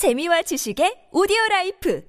재미와 지식의 오디오 life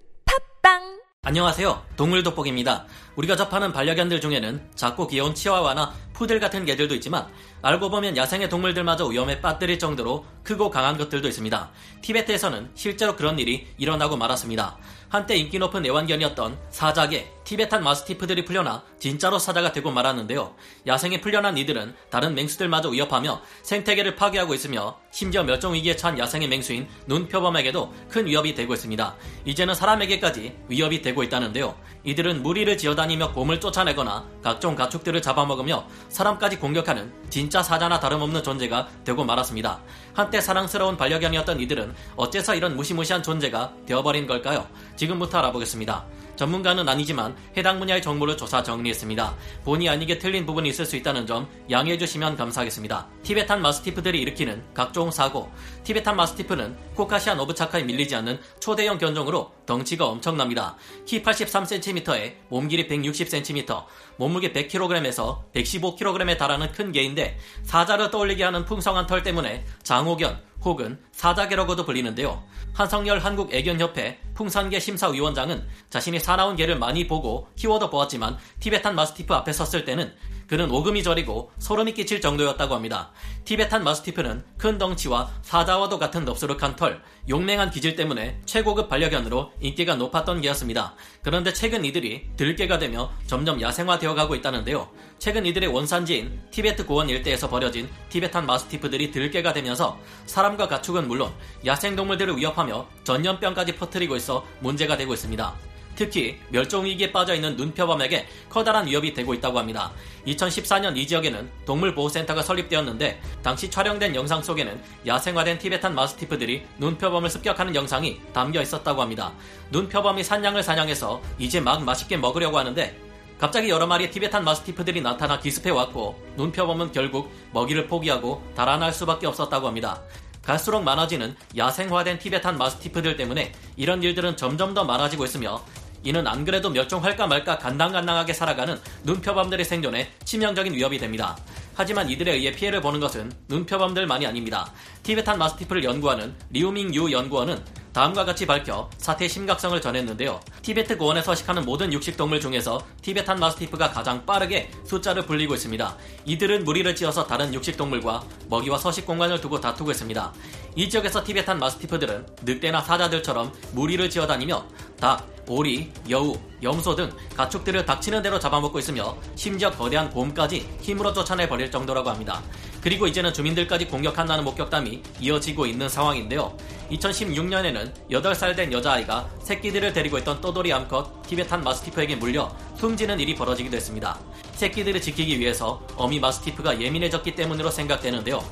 팟빵 안녕하세요. 동물 돋보기입니다. 우리가 접하는 반려견들 중에는 작고 귀여운 치와와나 푸들 같은 개들도 있지만 알고 보면 야생의 동물들마저 위험에 빠뜨릴 정도로 크고 강한 것들도 있습니다. 티베트에서는 실제로 그런 일이 일어나고 말았습니다. 한때 인기 높은 애완견이었던 사자개 티베탄 마스티프들이 풀려나 진짜로 사자가 되고 말았는데요. 야생에 풀려난 이들은 다른 맹수들마저 위협하며 생태계를 파괴하고 있으며 심지어 멸종 위기에 처한 야생의 맹수인 눈표범에게도 큰 위협이 되고 있습니다. 이제는 사람에게까지 위협이 되고 있다는데요. 이들은 무리를 지어다니며 곰을 쫓아내거나 각종 가축들을 잡아먹으며 사람까지 공격하는 진짜 사자나 다름없는 존재가 되고 말았습니다. 한때 사랑스러운 반려견이었던 이들은 어째서 이런 무시무시한 존재가 되어버린 걸까요? 지금부터 알아보겠습니다. 전문가는 아니지만 해당 분야의 정보를 조사 정리했습니다. 본의 아니게 틀린 부분이 있을 수 있다는 점 양해해 주시면 감사하겠습니다. 티베탄 마스티프들이 일으키는 각종 사고. 티베탄 마스티프는 코카시안 오브차카에 밀리지 않는 초대형 견종으로 덩치가 엄청납니다. 키 83cm에 몸 길이 160cm, 몸무게 100kg에서 115kg에 달하는 큰 개인데 사자를 떠올리게 하는 풍성한 털 때문에 장호견 혹은 사자개라고도 불리는데요. 한성열 한국애견협회 풍산개 심사위원장은 자신이 사나운 개를 많이 보고 키워도 보았지만 티베탄 마스티프 앞에 섰을 때는 그는 오금이 저리고 소름이 끼칠 정도였다고 합니다. 티베탄 마스티프는 큰 덩치와 사자와도 같은 넙수룩한 털, 용맹한 기질 때문에 최고급 반려견으로 인기가 높았던 개였습니다. 그런데 최근 이들이 들개가 되며 점점 야생화되어 가고 있다는데요. 최근 이들의 원산지인 티베트 고원 일대에서 벌여진 티베탄 마스티프들이 들개가 되면서 사람과 가축은 물론 야생동물들을 위협하며 전염병까지 퍼뜨리고 있어 문제가 되고 있습니다. 특히 멸종위기에 빠져있는 눈표범에게 커다란 위협이 되고 있다고 합니다. 2014년 이 지역에는 동물보호센터가 설립되었는데 당시 촬영된 영상 속에는 야생화된 티베탄 마스티프들이 눈표범을 습격하는 영상이 담겨 있었다고 합니다. 눈표범이 산양을 사냥해서 이제 막 맛있게 먹으려고 하는데 갑자기 여러 마리의 티베탄 마스티프들이 나타나 기습해 왔고 눈표범은 결국 먹이를 포기하고 달아날 수밖에 없었다고 합니다. 갈수록 많아지는 야생화된 티베탄 마스티프들 때문에 이런 일들은 점점 더 많아지고 있으며 이는 안 그래도 멸종할까 말까 간당간당하게 살아가는 눈표범들의 생존에 치명적인 위협이 됩니다. 하지만 이들에 의해 피해를 보는 것은 눈표범들만이 아닙니다. 티베탄 마스티프를 연구하는 리우밍 유 연구원은 다음과 같이 밝혀 사태의 심각성을 전했는데요. 티베트 고원에 서식하는 모든 육식동물 중에서 티베탄 마스티프가 가장 빠르게 숫자를 불리고 있습니다. 이들은 무리를 지어서 다른 육식동물과 먹이와 서식 공간을 두고 다투고 있습니다. 이 지역에서 티베탄 마스티프들은 늑대나 사자들처럼 무리를 지어 다니며 닭, 오리, 여우, 염소 등 가축들을 닥치는 대로 잡아먹고 있으며 심지어 거대한 곰까지 힘으로 쫓아내 버릴 정도라고 합니다. 그리고 이제는 주민들까지 공격한다는 목격담이 이어지고 있는 상황인데요. 2016년에는 8살 된 여자아이가 새끼들을 데리고 있던 떠돌이 암컷 티베탄 마스티프에게 물려 숨지는 일이 벌어지기도 했습니다. 새끼들을 지키기 위해서 어미 마스티프가 예민해졌기 때문으로 생각되는데요.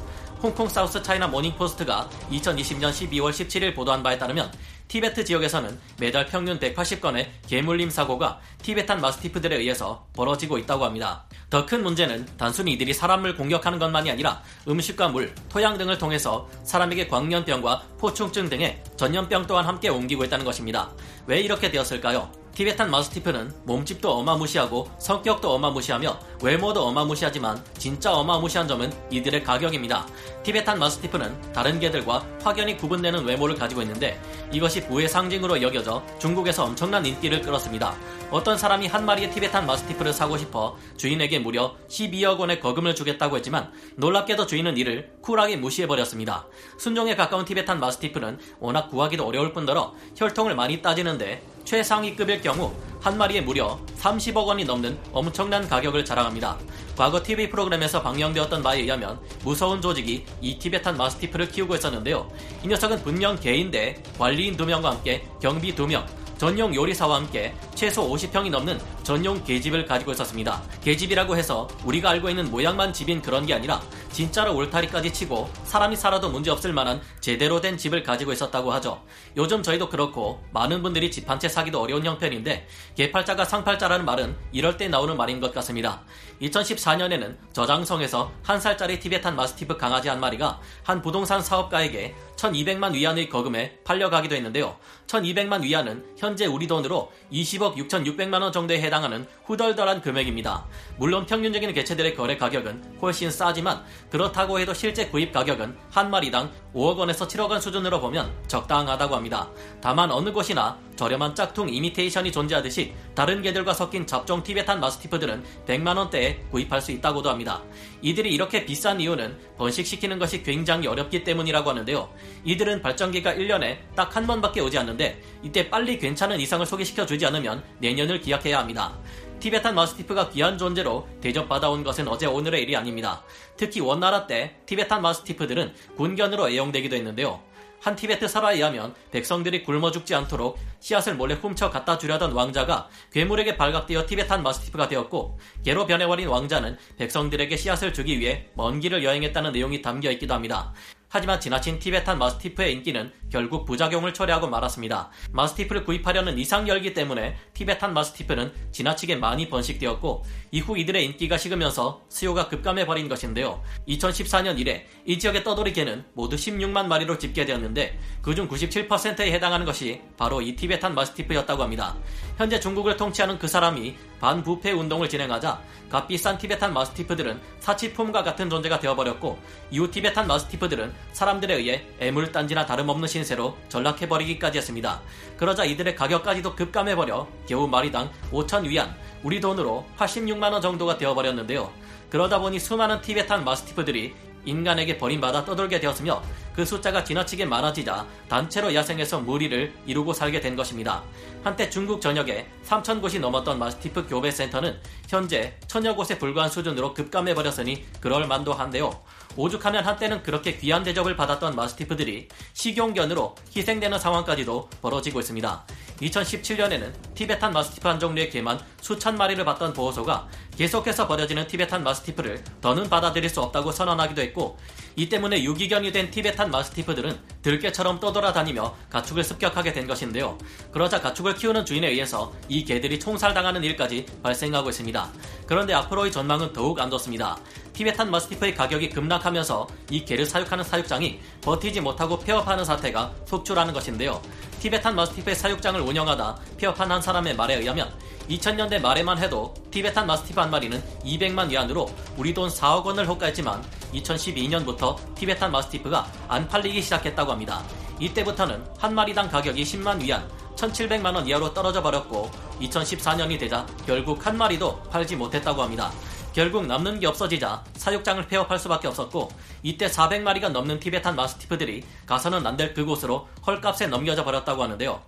홍콩 사우스 차이나 모닝포스트가 2020년 12월 17일 보도한 바에 따르면 티베트 지역에서는 매달 평균 180건의 개물림 사고가 티베탄 마스티프들에 의해서 벌어지고 있다고 합니다. 더 큰 문제는 단순히 이들이 사람을 공격하는 것만이 아니라 음식과 물, 토양 등을 통해서 사람에게 광년병과 포충증 등의 전염병 또한 함께 옮기고 있다는 것입니다. 왜 이렇게 되었을까요? 티베탄 마스티프는 몸집도 어마무시하고 성격도 어마무시하며 외모도 어마무시하지만 진짜 어마무시한 점은 이들의 가격입니다. 티베탄 마스티프는 다른 개들과 확연히 구분되는 외모를 가지고 있는데 이것이 부의 상징으로 여겨져 중국에서 엄청난 인기를 끌었습니다. 어떤 사람이 한 마리의 티베탄 마스티프를 사고 싶어 주인에게 무려 12억 원의 거금을 주겠다고 했지만 놀랍게도 주인은 이를 쿨하게 무시해버렸습니다. 순종에 가까운 티베탄 마스티프는 워낙 구하기도 어려울 뿐더러 혈통을 많이 따지는데 최상위급일 경우 한 마리에 무려 30억 원이 넘는 엄청난 가격을 자랑합니다. 과거 TV 프로그램에서 방영되었던 바에 의하면 무서운 조직이 이 티베탄 마스티프를 키우고 있었는데요. 이 녀석은 분명 개인데 관리인 2명과 함께 경비 2명, 전용 요리사와 함께 최소 50평이 넘는 전용 계집을 가지고 있었습니다. 계집이라고 해서 우리가 알고 있는 모양만 집인 그런 게 아니라 진짜로 울타리까지 치고 사람이 살아도 문제없을 만한 제대로 된 집을 가지고 있었다고 하죠. 요즘 저희도 그렇고 많은 분들이 집 한 채 사기도 어려운 형편인데 개팔자가 상팔자라는 말은 이럴 때 나오는 말인 것 같습니다. 2014년에는 저장성에서 한 살짜리 티베탄 마스티프 강아지 한 마리가 한 부동산 사업가에게 1200만 위안의 거금에 팔려가기도 했는데요. 1200만 위안은 현재 우리 돈으로 20억 6600만 원 정도에 해당하는 후덜덜한 금액입니다. 물론 평균적인 개체들의 거래 가격은 훨씬 싸지만 그렇다고 해도 실제 구입 가격은 한 마리당 5억 원에서 7억 원 수준으로 보면 적당하다고 합니다. 다만 어느 곳이나 저렴한 짝퉁 이미테이션이 존재하듯이 다른 개들과 섞인 잡종 티베탄 마스티프들은 100만 원대에 구입할 수 있다고도 합니다. 이들이 이렇게 비싼 이유는 번식시키는 것이 굉장히 어렵기 때문이라고 하는데요. 이들은 발정기가 1년에 딱 한 번밖에 오지 않는데 이때 빨리 괜찮은 이상을 소개시켜 주지 않으면 내년을 기약해야 합니다. 티베탄 마스티프가 귀한 존재로 대접받아온 것은 어제 오늘의 일이 아닙니다. 특히 원나라 때 티베탄 마스티프들은 군견으로 애용되기도 했는데요. 한 티베트 사라에 의하면 백성들이 굶어 죽지 않도록 씨앗을 몰래 훔쳐 갖다 주려던 왕자가 괴물에게 발각되어 티베탄 마스티프가 되었고 개로 변해버린 왕자는 백성들에게 씨앗을 주기 위해 먼 길을 여행했다는 내용이 담겨 있기도 합니다. 하지만 지나친 티베탄 마스티프의 인기는 결국 부작용을 초래하고 말았습니다. 마스티프를 구입하려는 이상 열기 때문에 티베탄 마스티프는 지나치게 많이 번식되었고 이후 이들의 인기가 식으면서 수요가 급감해 버린 것인데요. 2014년 이래 이 지역의 떠돌이 개는 모두 16만 마리로 집계되었는데 그중 97%에 해당하는 것이 바로 이 티베탄 마스티프였다고 합니다. 현재 중국을 통치하는 그 사람이 반부패 운동을 진행하자 값비싼 티베탄 마스티프들은 사치품과 같은 존재가 되어버렸고 이후 티베탄 마스티프들은 사람들에 의해 애물단지나 다름없는 신세로 전락해버리기까지 했습니다. 그러자 이들의 가격까지도 급감해버려 겨우 마리당 5천 위안, 우리 돈으로 86만원 정도가 되어버렸는데요. 그러다 보니 수많은 티베탄 마스티프들이 인간에게 버림받아 떠돌게 되었으며 그 숫자가 지나치게 많아지자 단체로 야생에서 무리를 이루고 살게 된 것입니다. 한때 중국 전역에 3천 곳이 넘었던 마스티프 교배 센터는 현재 천여 곳에 불과한 수준으로 급감해 버렸으니 그럴 만도 한데요. 오죽하면 한때는 그렇게 귀한 대접을 받았던 마스티프들이 식용견으로 희생되는 상황까지도 벌어지고 있습니다. 2017년에는 티베탄 마스티프 한 종류의 개만 수천 마리를 봤던 보호소가 계속해서 버려지는 티베탄 마스티프를 더는 받아들일 수 없다고 선언하기도 했고 이 때문에 유기견이 된 티베탄 마스티프들은 들개처럼 떠돌아다니며 가축을 습격하게 된 것인데요. 그러자 가축을 키우는 주인에 의해서 이 개들이 총살당하는 일까지 발생하고 있습니다. 그런데 앞으로의 전망은 더욱 안 좋습니다. 티베탄 마스티프의 가격이 급락하면서 이 개를 사육하는 사육장이 버티지 못하고 폐업하는 사태가 속출하는 것인데요. 티베탄 마스티프의 사육장을 운영하다 폐업한 한 사람의 말에 의하면 2000년대 말에만 해도 티베탄 마스티프 한 마리는 200만 위안으로 우리 돈 4억 원을 호가했지만 2012년부터 티베탄 마스티프가 안 팔리기 시작했다고 합니다. 이때부터는 한 마리당 가격이 10만 위안, 1700만 원 이하로 떨어져 버렸고 2014년이 되자 결국 한 마리도 팔지 못했다고 합니다. 결국 남는 게 없어지자 사육장을 폐업할 수밖에 없었고 이때 400마리가 넘는 티베탄 마스티프들이 가서는 안 될 그곳으로 헐값에 넘겨져 버렸다고 하는데요.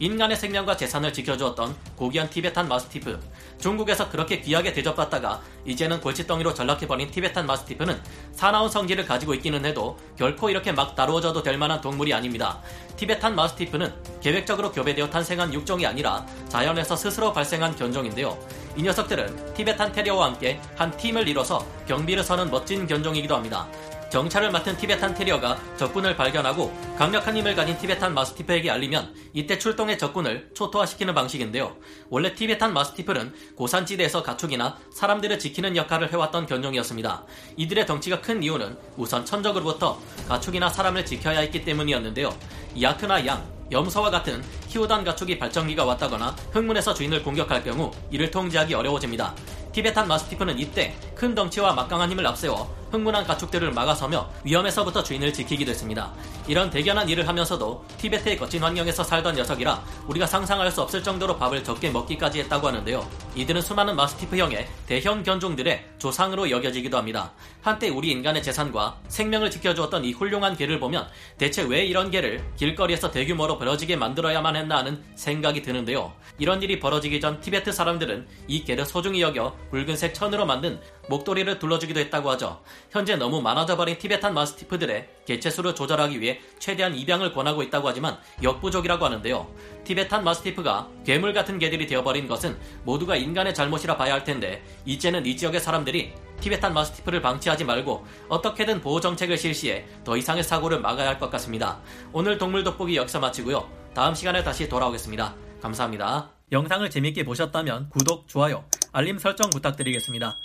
인간의 생명과 재산을 지켜주었던 고귀한 티베탄 마스티프. 중국에서 그렇게 귀하게 대접받다가 이제는 골칫덩이로 전락해버린 티베탄 마스티프는 사나운 성질을 가지고 있기는 해도 결코 이렇게 막 다루어져도 될 만한 동물이 아닙니다. 티베탄 마스티프는 계획적으로 교배되어 탄생한 육종이 아니라 자연에서 스스로 발생한 견종인데요. 이 녀석들은 티베탄 테리어와 함께 한 팀을 이뤄서 경비를 서는 멋진 견종이기도 합니다. 정찰을 맡은 티베탄 테리어가 적군을 발견하고 강력한 힘을 가진 티베탄 마스티프에게 알리면 이때 출동해 적군을 초토화시키는 방식인데요. 원래 티베탄 마스티프는 고산지대에서 가축이나 사람들을 지키는 역할을 해왔던 견종이었습니다. 이들의 덩치가 큰 이유는 우선 천적으로부터 가축이나 사람을 지켜야 했기 때문이었는데요. 야크나 양, 염소와 같은 키우던 가축이 발전기가 왔다거나 흥문에서 주인을 공격할 경우 이를 통제하기 어려워집니다. 티베탄 마스티프는 이때 큰 덩치와 막강한 힘을 앞세워 흥분한 가축들을 막아서며 위험에서부터 주인을 지키기도 했습니다. 이런 대견한 일을 하면서도 티베트의 거친 환경에서 살던 녀석이라 우리가 상상할 수 없을 정도로 밥을 적게 먹기까지 했다고 하는데요. 이들은 수많은 마스티프형의 대형 견종들의 조상으로 여겨지기도 합니다. 한때 우리 인간의 재산과 생명을 지켜주었던 이 훌륭한 개를 보면 대체 왜 이런 개를 길거리에서 대규모로 벌어지게 만들어야만 했나 하는 생각이 드는데요. 이런 일이 벌어지기 전 티베트 사람들은 이 개를 소중히 여겨 붉은색 천으로 만든 목도리를 둘러주기도 했다고 하죠. 현재 너무 많아져 버린 티베탄 마스티프들의 개체수를 조절하기 위해 최대한 입양을 권하고 있다고 하지만 역부족이라고 하는데요. 티베탄 마스티프가 괴물 같은 개들이 되어버린 것은 모두가 인간의 잘못이라 봐야 할 텐데 이제는 이 지역의 사람들이 티베탄 마스티프를 방치하지 말고 어떻게든 보호 정책을 실시해 더 이상의 사고를 막아야 할 것 같습니다. 오늘 동물 돋보기 여기서 마치고요. 다음 시간에 다시 돌아오겠습니다. 감사합니다. 영상을 재밌게 보셨다면 구독, 좋아요, 알림 설정 부탁드리겠습니다.